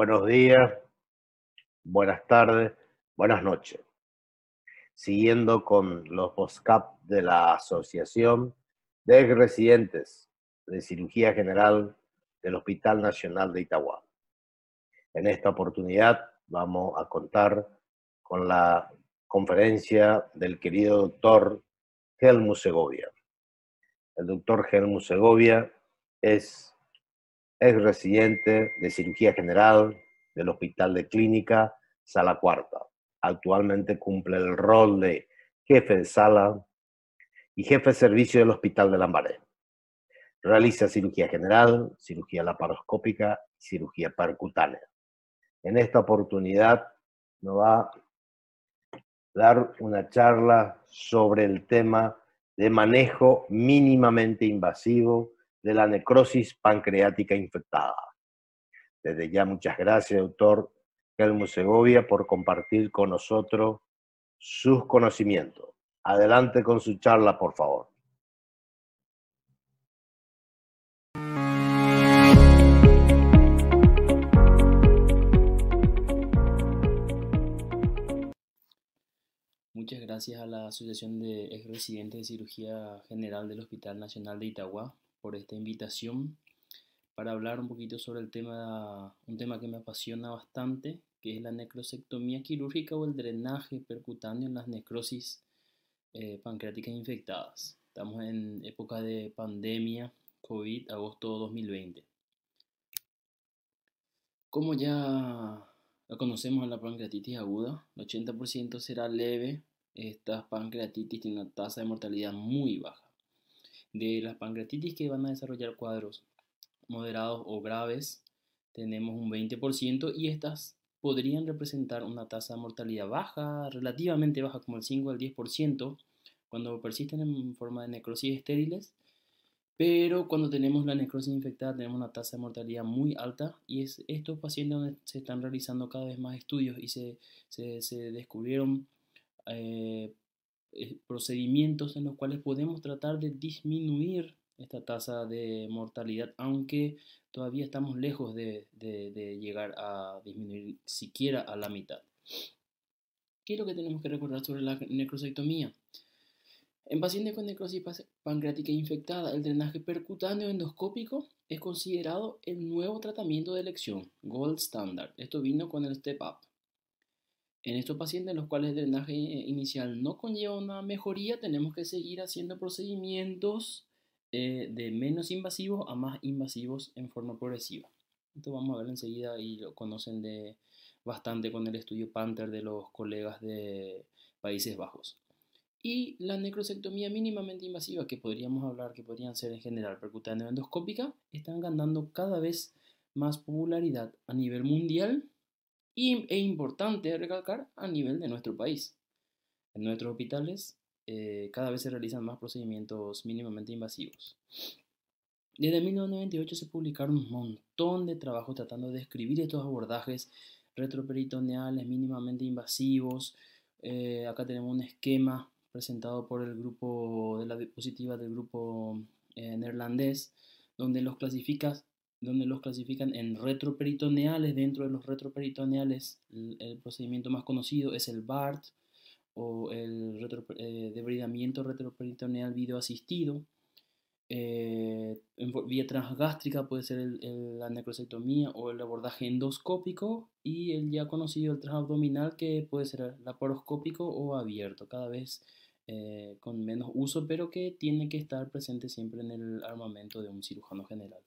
Buenos días, buenas tardes, buenas noches. Siguiendo con los postcap de la Asociación de Residentes de Cirugía General del Hospital Nacional de Itagua. En esta oportunidad vamos a contar con la conferencia del querido doctor Helmut Segovia. El doctor Helmut Segovia es es residente de cirugía general del Hospital de Clínica Sala Cuarta. Actualmente cumple el rol de jefe de sala y jefe de servicio del Hospital de Lambaré. Realiza cirugía general, cirugía laparoscópica y cirugía percutánea. En esta oportunidad nos va a dar una charla sobre el tema de manejo mínimamente invasivo de la necrosis pancreática infectada. Desde ya muchas gracias, doctor Helmut Segovia, por compartir con nosotros sus conocimientos. Adelante con su charla, por favor. Muchas gracias a la Asociación de Ex Residentes de Cirugía General del Hospital Nacional de Itagua por esta invitación para hablar un poquito sobre el tema, un tema que me apasiona bastante, que es la necrosectomía quirúrgica o el drenaje percutáneo en las necrosis eh, pancreáticas infectadas. Estamos en época de pandemia COVID, agosto 2020. Como ya lo conocemos la pancreatitis aguda, el 80% será leve. Esta pancreatitis tiene una tasa de mortalidad muy baja de las pancreatitis que van a desarrollar cuadros moderados o graves, tenemos un 20% y estas podrían representar una tasa de mortalidad baja, relativamente baja, como el 5 al 10%, cuando persisten en forma de necrosis estériles, pero cuando tenemos la necrosis infectada tenemos una tasa de mortalidad muy alta y es estos pacientes donde se están realizando cada vez más estudios y se, se, descubrieron eh, eh, procedimientos en los cuales podemos tratar de disminuir esta tasa de mortalidad, aunque todavía estamos lejos de, llegar a disminuir siquiera a la mitad. ¿Qué es lo que tenemos que recordar sobre la necrosectomía? En pacientes con necrosis pancreática infectada, el drenaje percutáneo endoscópico es considerado el nuevo tratamiento de elección, gold standard. Esto vino con el step up. En estos pacientes en los cuales el drenaje inicial no conlleva una mejoría, tenemos que seguir haciendo procedimientos eh, de menos invasivos a más invasivos en forma progresiva. Esto vamos a verlo enseguida y lo conocen de bastante con el estudio Panther de los colegas de Países Bajos. Y la necrosectomía mínimamente invasiva, que podríamos hablar que podrían ser en general percutáneo endoscópica, están ganando cada vez más popularidad a nivel mundial y es importante recalcar a nivel de nuestro país. En nuestros hospitales eh, cada vez se realizan más procedimientos mínimamente invasivos. Desde 1998 se publicaron un montón de trabajos tratando de describir estos abordajes retroperitoneales mínimamente invasivos. Eh, acá tenemos un esquema presentado por el grupo de la diapositiva del grupo eh, neerlandés, donde los clasificas donde los clasifican en retroperitoneales. Dentro de los retroperitoneales, el, procedimiento más conocido es el BART o el eh, debridamiento retroperitoneal videoasistido. Eh, en vía transgástrica puede ser la necrosectomía o el abordaje endoscópico y el ya conocido el transabdominal que puede ser laparoscópico o abierto, cada vez eh, con menos uso, pero que tiene que estar presente siempre en el armamento de un cirujano general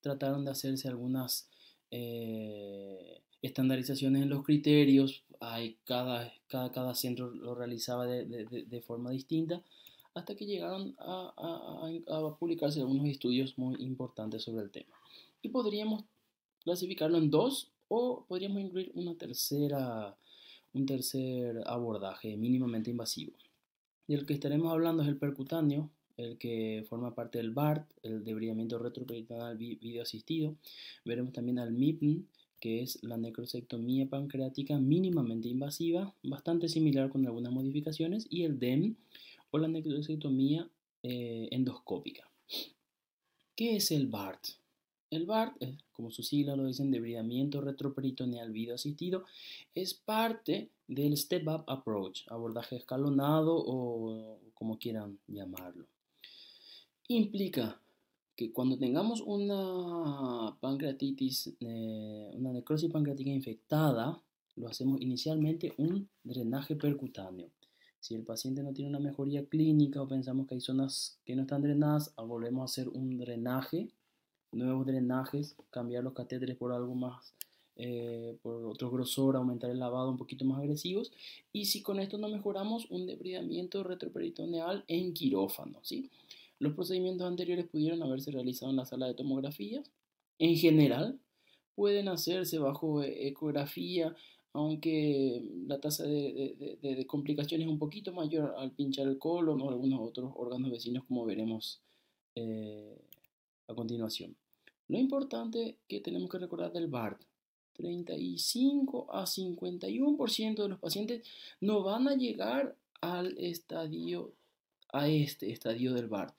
trataron de hacerse algunas eh, estandarizaciones en los criterios, hay, cada, cada, cada centro lo realizaba de, de, de, forma distinta, hasta que llegaron a, a, a, publicarse algunos estudios muy importantes sobre el tema. Y podríamos clasificarlo en dos o podríamos incluir una tercera, un tercer abordaje mínimamente invasivo. Y el que estaremos hablando es el percutáneo, el que forma parte del BART, el debridamiento retroperitoneal video asistido. Veremos también al MIPN, que es la necrosectomía pancreática mínimamente invasiva, bastante similar con algunas modificaciones, y el DEM o la necrosectomía eh, endoscópica. ¿Qué es el BART? El BART, como su sigla lo dicen, debridamiento retroperitoneal video asistido, es parte del Step Up Approach, abordaje escalonado o como quieran llamarlo. Implica que cuando tengamos una pancreatitis, eh, una necrosis pancreática infectada, lo hacemos inicialmente un drenaje percutáneo. Si el paciente no tiene una mejoría clínica o pensamos que hay zonas que no están drenadas, volvemos a hacer un drenaje, nuevos drenajes, cambiar los catéteres por algo más, eh, por otro grosor, aumentar el lavado un poquito más agresivos. Y si con esto no mejoramos, un debridamiento retroperitoneal en quirófano. ¿sí? Los procedimientos anteriores pudieron haberse realizado en la sala de tomografía. En general, pueden hacerse bajo ecografía aunque la tasa de, complicaciones es un poquito mayor al pinchar el colon o algunos otros órganos vecinos como veremos eh, a continuación. Lo importante que tenemos que recordar del BART, 35 a 51% de los pacientes no van a llegar al estadio, a este estadio del BART.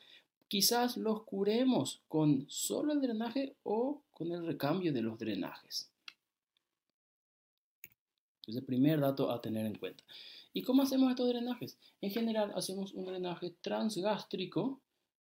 Quizás los curemos con solo el drenaje o con el recambio de los drenajes. Es el primer dato a tener en cuenta. ¿Y cómo hacemos estos drenajes? En general hacemos un drenaje transgástrico,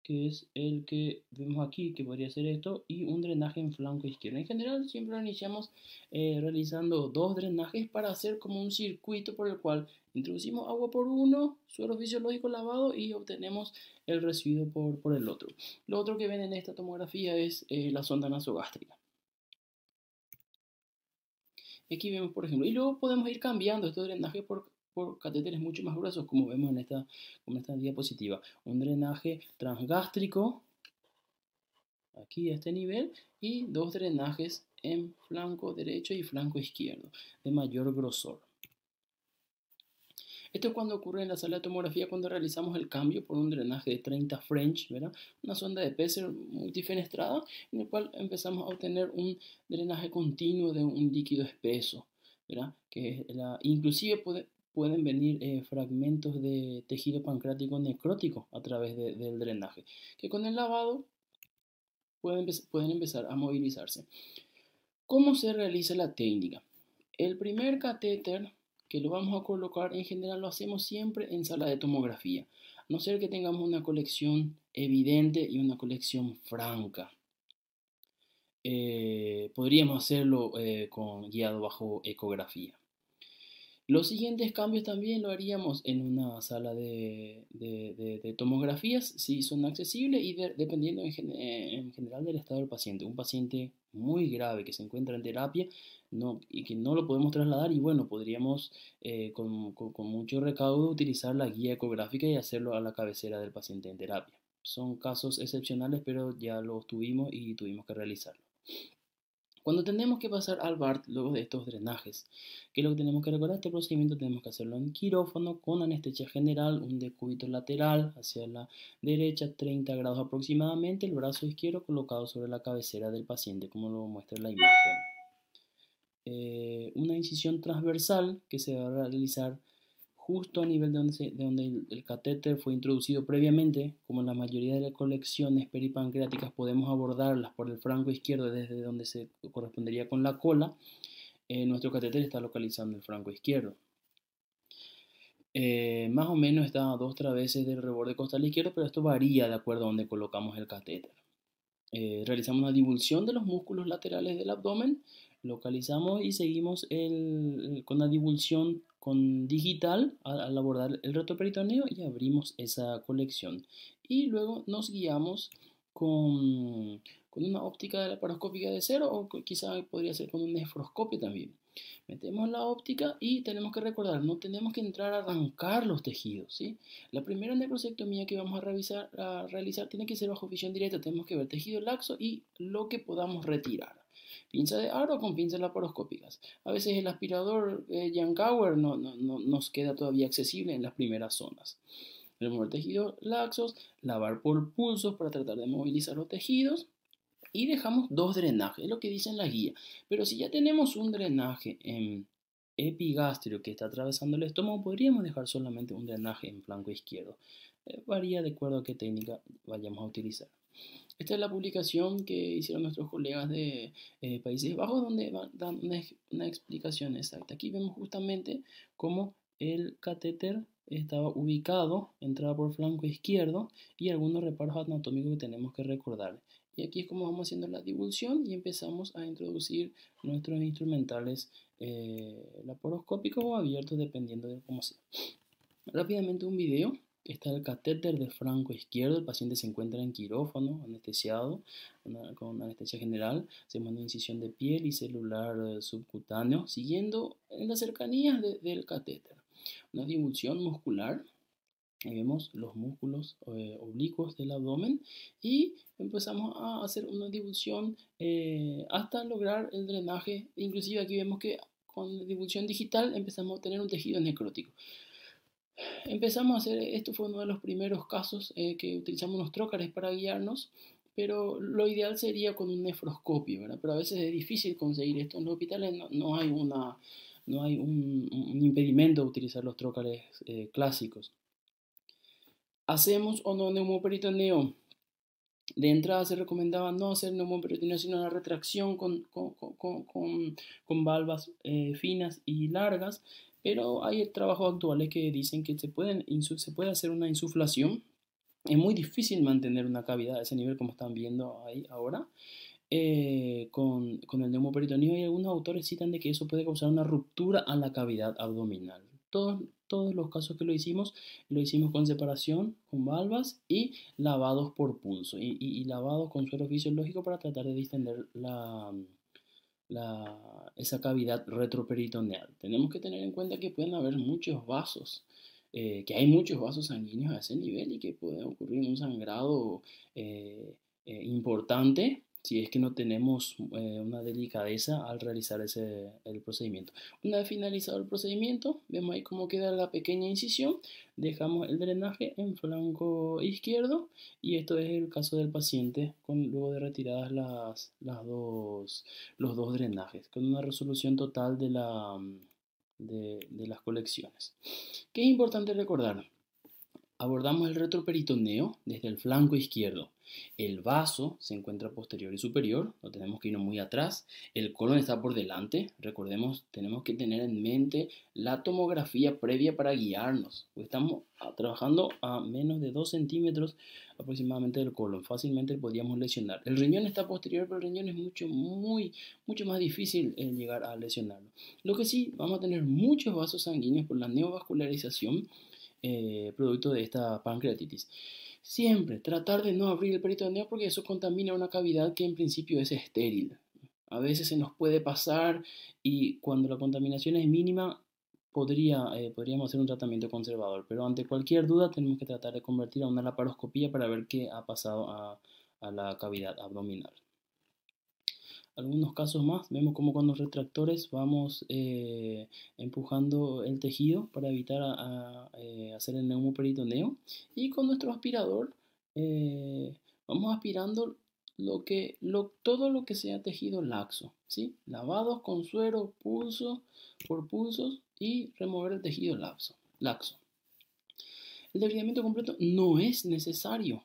que es el que vemos aquí, que podría ser esto, y un drenaje en flanco izquierdo. En general siempre iniciamos eh, realizando dos drenajes para hacer como un circuito por el cual introducimos agua por uno, suelo fisiológico lavado y obtenemos el residuo por, por el otro. Lo otro que ven en esta tomografía es eh, la sonda nasogástrica. Aquí vemos, por ejemplo, y luego podemos ir cambiando este drenaje por, por catéteres mucho más gruesos, como vemos en esta, en esta diapositiva. Un drenaje transgástrico, aquí a este nivel, y dos drenajes en flanco derecho y flanco izquierdo, de mayor grosor. Esto es cuando ocurre en la sala de tomografía cuando realizamos el cambio por un drenaje de 30 French, ¿verdad? Una sonda de Pesser multifenestrada en el cual empezamos a obtener un drenaje continuo de un líquido espeso, ¿verdad? Que la, inclusive pueden venir eh, fragmentos de tejido pancreático necrótico a través del drenaje, que con el lavado pueden, pueden empezar a movilizarse. ¿Cómo se realiza la técnica? El primer catéter que lo vamos a colocar, en general lo hacemos siempre en sala de tomografía, a no ser que tengamos una colección evidente y una colección franca. Eh, podríamos hacerlo eh, con guiado bajo ecografía. Los siguientes cambios también lo haríamos en una sala de, tomografías si son accesibles y dependiendo en, en, general del estado del paciente. Un paciente muy grave que se encuentra en terapia y que no lo podemos trasladar y bueno, podríamos eh, con, mucho recaudo utilizar la guía ecográfica y hacerlo a la cabecera del paciente en terapia. Son casos excepcionales, pero ya los tuvimos y tuvimos que realizarlo. Cuando tenemos que pasar al BART luego de estos drenajes, ¿qué es lo que tenemos que recordar? Este procedimiento tenemos que hacerlo en quirófano con anestesia general, un decúbito lateral hacia la derecha, 30 grados aproximadamente, el brazo izquierdo colocado sobre la cabecera del paciente, como lo muestra la imagen. Eh, una incisión transversal que se va a realizar justo a nivel de donde, de donde el, catéter fue introducido previamente, como en la mayoría de las colecciones peripancreáticas podemos abordarlas por el franco izquierdo desde donde se correspondería con la cola, eh, nuestro catéter está localizado en el franco izquierdo. Eh, más o menos está a dos traveses del reborde costal izquierdo, pero esto varía de acuerdo a donde colocamos el catéter. Eh, realizamos una divulsión de los músculos laterales del abdomen, localizamos y seguimos con la divulsión con digital al, abordar el retroperitoneo y abrimos esa colección. Y luego nos guiamos con, con una óptica laparoscópica de cero o quizá podría ser con un nefroscopio también. Metemos la óptica y tenemos que recordar, no tenemos que entrar a arrancar los tejidos. ¿sí? La primera necrosectomía que vamos a, revisar, a realizar tiene que ser bajo visión directa. Tenemos que ver tejido laxo y lo que podamos retirar pinza de aro con pinzas laparoscópicas. A veces el aspirador eh, no, no, nos queda todavía accesible en las primeras zonas. Remover tejidos laxos, lavar por pulsos para tratar de movilizar los tejidos y dejamos dos drenajes, es lo que dice en la guía. Pero si ya tenemos un drenaje en epigastrio que está atravesando el estómago, podríamos dejar solamente un drenaje en flanco izquierdo. Eh, varía de acuerdo a qué técnica vayamos a utilizar. Esta es la publicación que hicieron nuestros colegas de eh, Países Bajos, donde dan una, una, explicación exacta. Aquí vemos justamente cómo el catéter estaba ubicado, entraba por flanco izquierdo y algunos reparos anatómicos que tenemos que recordar. Y aquí es como vamos haciendo la divulsión y empezamos a introducir nuestros instrumentales eh, laparoscópicos o abiertos dependiendo de cómo sea. Rápidamente un video. Está el catéter de flanco izquierdo. El paciente se encuentra en quirófano, anestesiado, con anestesia general. Se manda una incisión de piel y celular eh, subcutáneo, siguiendo en las cercanías del catéter. Una divulsión muscular Ahí vemos los músculos eh, oblicuos del abdomen y empezamos a hacer una divulsión eh, hasta lograr el drenaje. Inclusive aquí vemos que con divulsión digital empezamos a tener un tejido necrótico. Empezamos a hacer, esto fue uno de los primeros casos eh, que utilizamos los trócares para guiarnos, pero lo ideal sería con un nefroscopio, ¿verdad? Pero a veces es difícil conseguir esto. En los hospitales no, hay, una, no hay un, impedimento de utilizar los trócares clásicos. ¿Hacemos o no neumoperitoneo? De entrada se recomendaba no hacer neumoperitoneo, sino la retracción con, con, con, con valvas eh, finas y largas, pero hay trabajos actuales que dicen que se, pueden, se puede hacer una insuflación. Es muy difícil mantener una cavidad a ese nivel como están viendo ahí ahora. Eh, con, con, el neumoperitoneo y algunos autores citan de que eso puede causar una ruptura a la cavidad abdominal. Todos, todos los casos que lo hicimos, lo hicimos con separación, con valvas y lavados por pulso y, lavados con suero fisiológico para tratar de distender la, esa cavidad retroperitoneal. Tenemos que tener en cuenta que pueden haber muchos vasos, eh, que hay muchos vasos sanguíneos a ese nivel y que puede ocurrir un sangrado eh, eh, importante si es que no tenemos eh, una delicadeza al realizar ese, el procedimiento. Una vez finalizado el procedimiento, vemos ahí cómo queda la pequeña incisión, dejamos el drenaje en flanco izquierdo y esto es el caso del paciente con, luego de retiradas las, las dos, los dos drenajes, con una resolución total de, la, de, de las colecciones. ¿Qué es importante recordar? Abordamos el retroperitoneo desde el flanco izquierdo. El vaso se encuentra posterior y superior, no tenemos que irnos muy atrás. El colon está por delante. Recordemos, tenemos que tener en mente la tomografía previa para guiarnos. Estamos trabajando a menos de 2 centímetros aproximadamente del colon. Fácilmente podríamos lesionar. El riñón está posterior, pero el riñón es mucho, muy, mucho más difícil en llegar a lesionarlo. Lo que sí, vamos a tener muchos vasos sanguíneos por la neovascularización eh, producto de esta pancreatitis. Siempre tratar de no abrir el peritoneo porque eso contamina una cavidad que en principio es estéril. A veces se nos puede pasar y cuando la contaminación es mínima podría, eh, podríamos hacer un tratamiento conservador, pero ante cualquier duda tenemos que tratar de convertir a una laparoscopía para ver qué ha pasado a la cavidad abdominal algunos casos más, vemos como con los retractores vamos eh, empujando el tejido para evitar eh, hacer el neumoperitoneo y con nuestro aspirador eh, vamos aspirando todo lo que sea tejido laxo, ¿sí? lavados con suero, pulso por pulsos y remover el tejido laxo. laxo. El debridamiento completo no es necesario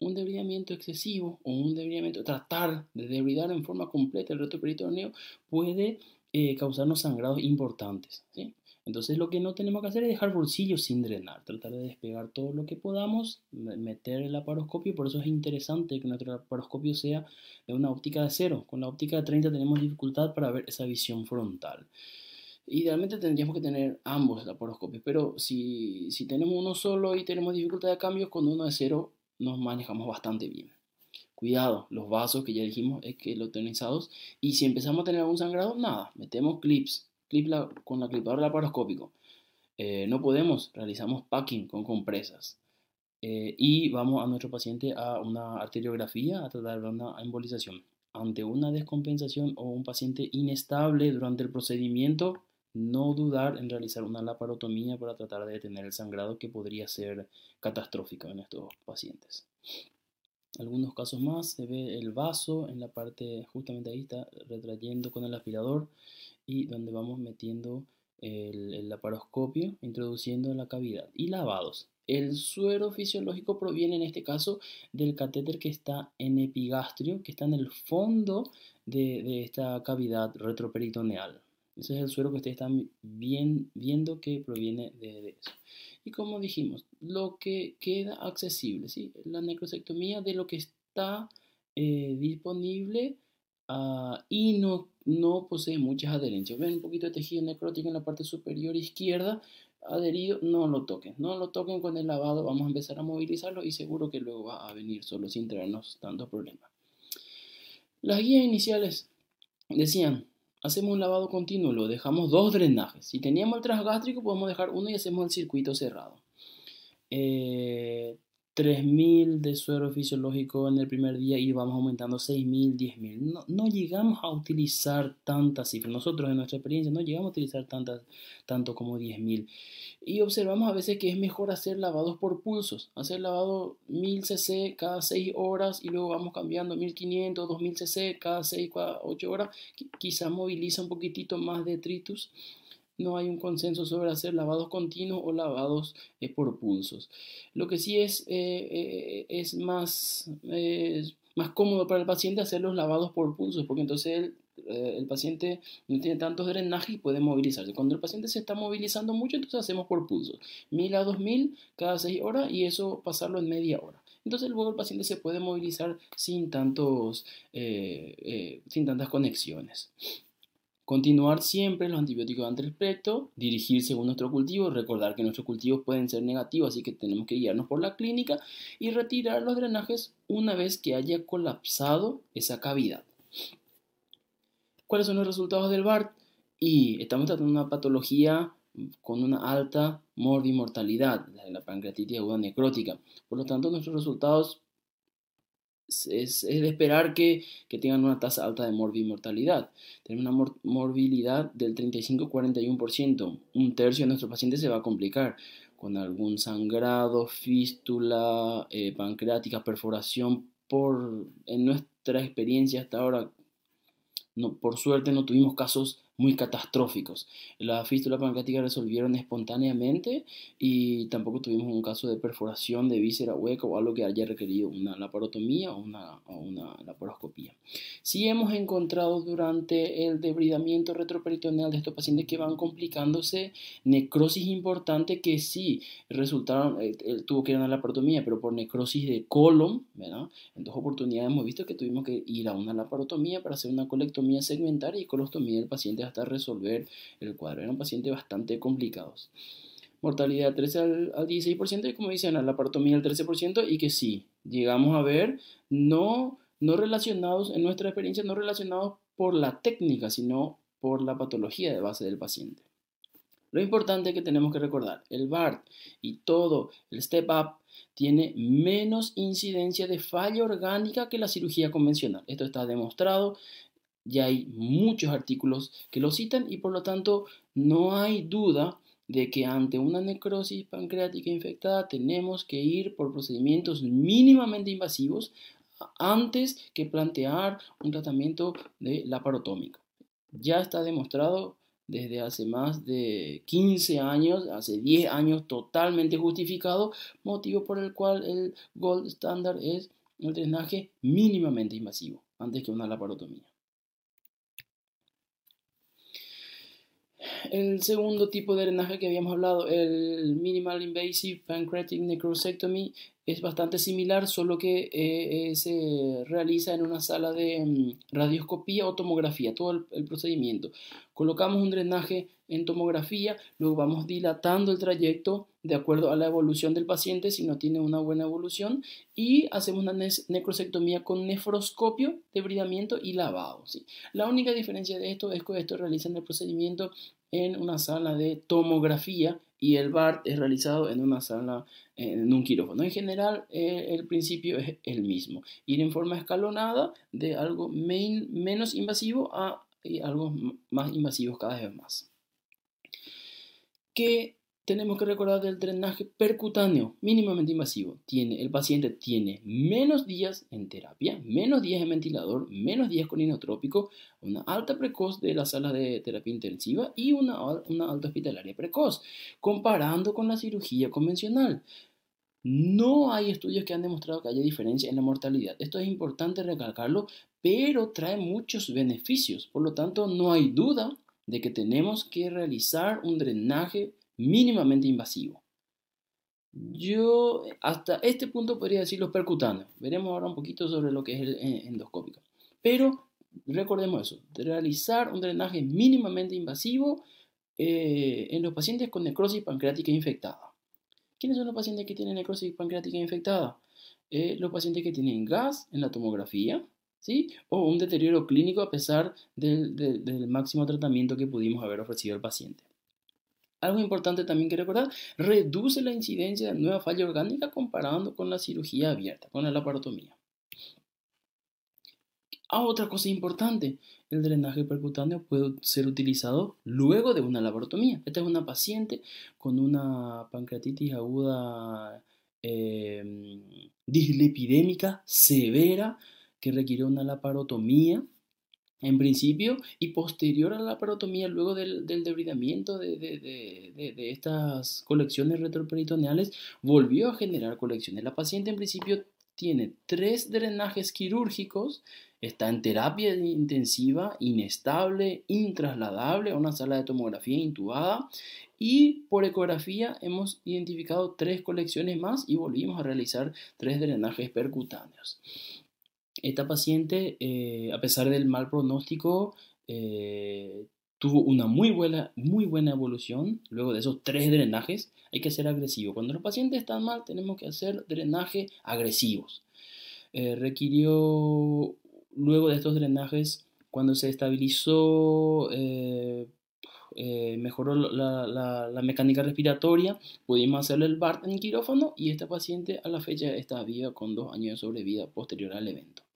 un debridamiento excesivo o un debridamiento, tratar de debridar en forma completa el retroperitoneo puede eh, causarnos sangrados importantes. ¿sí? Entonces lo que no tenemos que hacer es dejar bolsillos sin drenar, tratar de despegar todo lo que podamos, meter el laparoscopio, por eso es interesante que nuestro laparoscopio sea de una óptica de cero. Con la óptica de 30 tenemos dificultad para ver esa visión frontal. Idealmente tendríamos que tener ambos laparoscopios, pero si, si tenemos uno solo y tenemos dificultad de cambios, con uno de cero nos manejamos bastante bien. Cuidado, los vasos que ya dijimos es que los tonizados. Y si empezamos a tener algún sangrado, nada, metemos clips, clip con la clipadora laparoscópico. Eh, no podemos, realizamos packing con compresas. Eh, y vamos a nuestro paciente a una arteriografía a tratar una embolización. Ante una descompensación o un paciente inestable durante el procedimiento, no dudar en realizar una laparotomía para tratar de detener el sangrado que podría ser catastrófico en estos pacientes. Algunos casos más se ve el vaso en la parte, justamente ahí está retrayendo con el aspirador y donde vamos metiendo el, laparoscopio, introduciendo la cavidad y lavados. El suero fisiológico proviene en este caso del catéter que está en epigastrio, que está en el fondo de, esta cavidad retroperitoneal. Ese es el suero que ustedes están viendo que proviene de, eso. Y como dijimos, lo que queda accesible, ¿sí? la necrosectomía de lo que está eh, disponible ah, y no, no posee muchas adherencias. Ven un poquito de tejido necrótico en la parte superior izquierda, adherido, no lo toquen, no lo toquen con el lavado, vamos a empezar a movilizarlo y seguro que luego va a venir solo sin traernos tantos problemas. Las guías iniciales decían, hacemos un lavado continuo, lo dejamos dos drenajes. Si teníamos el transgástrico, podemos dejar uno y hacemos el circuito cerrado. Eh, 3.000 de suero fisiológico en el primer día y vamos aumentando 6.000, 10.000. No, no llegamos a utilizar tantas cifras. Nosotros en nuestra experiencia no llegamos a utilizar tantas, tanto como 10.000. Y observamos a veces que es mejor hacer lavados por pulsos. Hacer lavado 1000 cc cada 6 horas y luego vamos cambiando 1500, 2000 cc cada 6, 8 horas. Quizás moviliza un poquitito más detritus no hay un consenso sobre hacer lavados continuos o lavados eh, por pulsos. Lo que sí es, eh, eh, es más, más cómodo para el paciente hacer los lavados por pulsos, porque entonces el, paciente no tiene tantos drenajes y puede movilizarse. Cuando el paciente se está movilizando mucho, entonces hacemos por pulsos. 1000 a 2000 cada 6 horas y eso pasarlo en media hora. Entonces luego el paciente se puede movilizar sin, tantos, sin tantas conexiones. Continuar siempre los antibióticos ante el dirigir según nuestro cultivo, recordar que nuestros cultivos pueden ser negativos, así que tenemos que guiarnos por la clínica y retirar los drenajes una vez que haya colapsado esa cavidad. ¿Cuáles son los resultados del BART? Y estamos tratando una patología con una alta morbimortalidad, la pancreatitis aguda necrótica. Por lo tanto, nuestros resultados es, de esperar que, tengan una tasa alta de morbimortalidad. Tienen una morbilidad del 35-41%. Un tercio de nuestros pacientes se va a complicar con algún sangrado, fístula, eh, pancreática, perforación. Por, en nuestra experiencia hasta ahora, no, por suerte no tuvimos casos muy catastróficos. La fístula pancreática resolvieron espontáneamente y tampoco tuvimos un caso de perforación de víscera hueca o algo que haya requerido una laparotomía o una, una laparoscopía. Sí hemos encontrado durante el debridamiento retroperitoneal de estos pacientes que van complicándose necrosis importante que sí resultaron, eh, tuvo que ir a una laparotomía, pero por necrosis de colon, ¿verdad? En dos oportunidades hemos visto que tuvimos que ir a una laparotomía para hacer una colectomía segmentaria y colostomía del paciente hasta resolver el cuadro. Eran pacientes bastante complicados. Mortalidad 13 al, 16% y como dicen, la laparotomía el 13% y que sí, llegamos a ver no, no relacionados, en nuestra experiencia, no relacionados por la técnica, sino por la patología de base del paciente. Lo importante que tenemos que recordar, el BART y todo el STEP UP tiene menos incidencia de falla orgánica que la cirugía convencional. Esto está demostrado ya hay muchos artículos que lo citan y por lo tanto no hay duda de que ante una necrosis pancreática infectada tenemos que ir por procedimientos mínimamente invasivos antes que plantear un tratamiento de laparotómico. Ya está demostrado desde hace más de 15 años, hace 10 años totalmente justificado, motivo por el cual el gold standard es el drenaje mínimamente invasivo antes que una laparotomía. El segundo tipo de drenaje que habíamos hablado, el Minimal Invasive Pancreatic Necrosectomy, es bastante similar, solo que eh, eh, se realiza en una sala de mm, radioscopía o tomografía, todo el, procedimiento. Colocamos un drenaje en tomografía, luego vamos dilatando el trayecto de acuerdo a la evolución del paciente, si no tiene una buena evolución, y hacemos una necrosectomía con nefroscopio, debridamiento y lavado. ¿sí? La única diferencia de esto es que esto realizan el procedimiento en una sala de tomografía y el BART es realizado en una sala, en un quirófano. En general, eh, el principio es el mismo. Ir en forma escalonada de algo menos invasivo a algo más invasivo cada vez más. ¿Qué tenemos que recordar del drenaje percutáneo mínimamente invasivo. Tiene, el paciente tiene menos días en terapia, menos días en ventilador, menos días con inotrópico, una alta precoz de la sala de terapia intensiva y una, una alta hospitalaria precoz, comparando con la cirugía convencional. No hay estudios que han demostrado que haya diferencia en la mortalidad. Esto es importante recalcarlo, pero trae muchos beneficios. Por lo tanto, no hay duda de que tenemos que realizar un drenaje mínimamente invasivo. Yo hasta este punto podría decir los percutáneos. Veremos ahora un poquito sobre lo que es el eh, endoscópico. Pero recordemos eso, realizar un drenaje mínimamente invasivo eh, en los pacientes con necrosis pancreática infectada. ¿Quiénes son los pacientes que tienen necrosis pancreática infectada? Eh, los pacientes que tienen gas en la tomografía, ¿sí? O un deterioro clínico a pesar del, del máximo tratamiento que pudimos haber ofrecido al paciente. Algo importante también que recordar, reduce la incidencia de nueva falla orgánica comparando con la cirugía abierta, con la laparotomía. Ah, otra cosa importante, el drenaje percutáneo puede ser utilizado luego de una laparotomía. Esta es una paciente con una pancreatitis aguda eh, dislipidémica severa que requiere una laparotomía en principio y posterior a la laparotomía, luego del, debridamiento de, de, estas colecciones retroperitoneales, volvió a generar colecciones. La paciente en principio tiene tres drenajes quirúrgicos Está en terapia intensiva, inestable, intrasladable a una sala de tomografía intubada y por ecografía hemos identificado tres colecciones más y volvimos a realizar tres drenajes percutáneos. Esta paciente, eh, a pesar del mal pronóstico, eh, tuvo una muy buena, evolución. Luego de esos tres drenajes, hay que ser agresivo. Cuando los pacientes están mal, tenemos que hacer drenaje agresivos. Eh, requirió luego de estos drenajes, cuando se estabilizó, mejoró la, mecánica respiratoria, pudimos hacerle el BART en quirófano y esta paciente a la fecha está viva con dos años de sobrevida posterior al evento.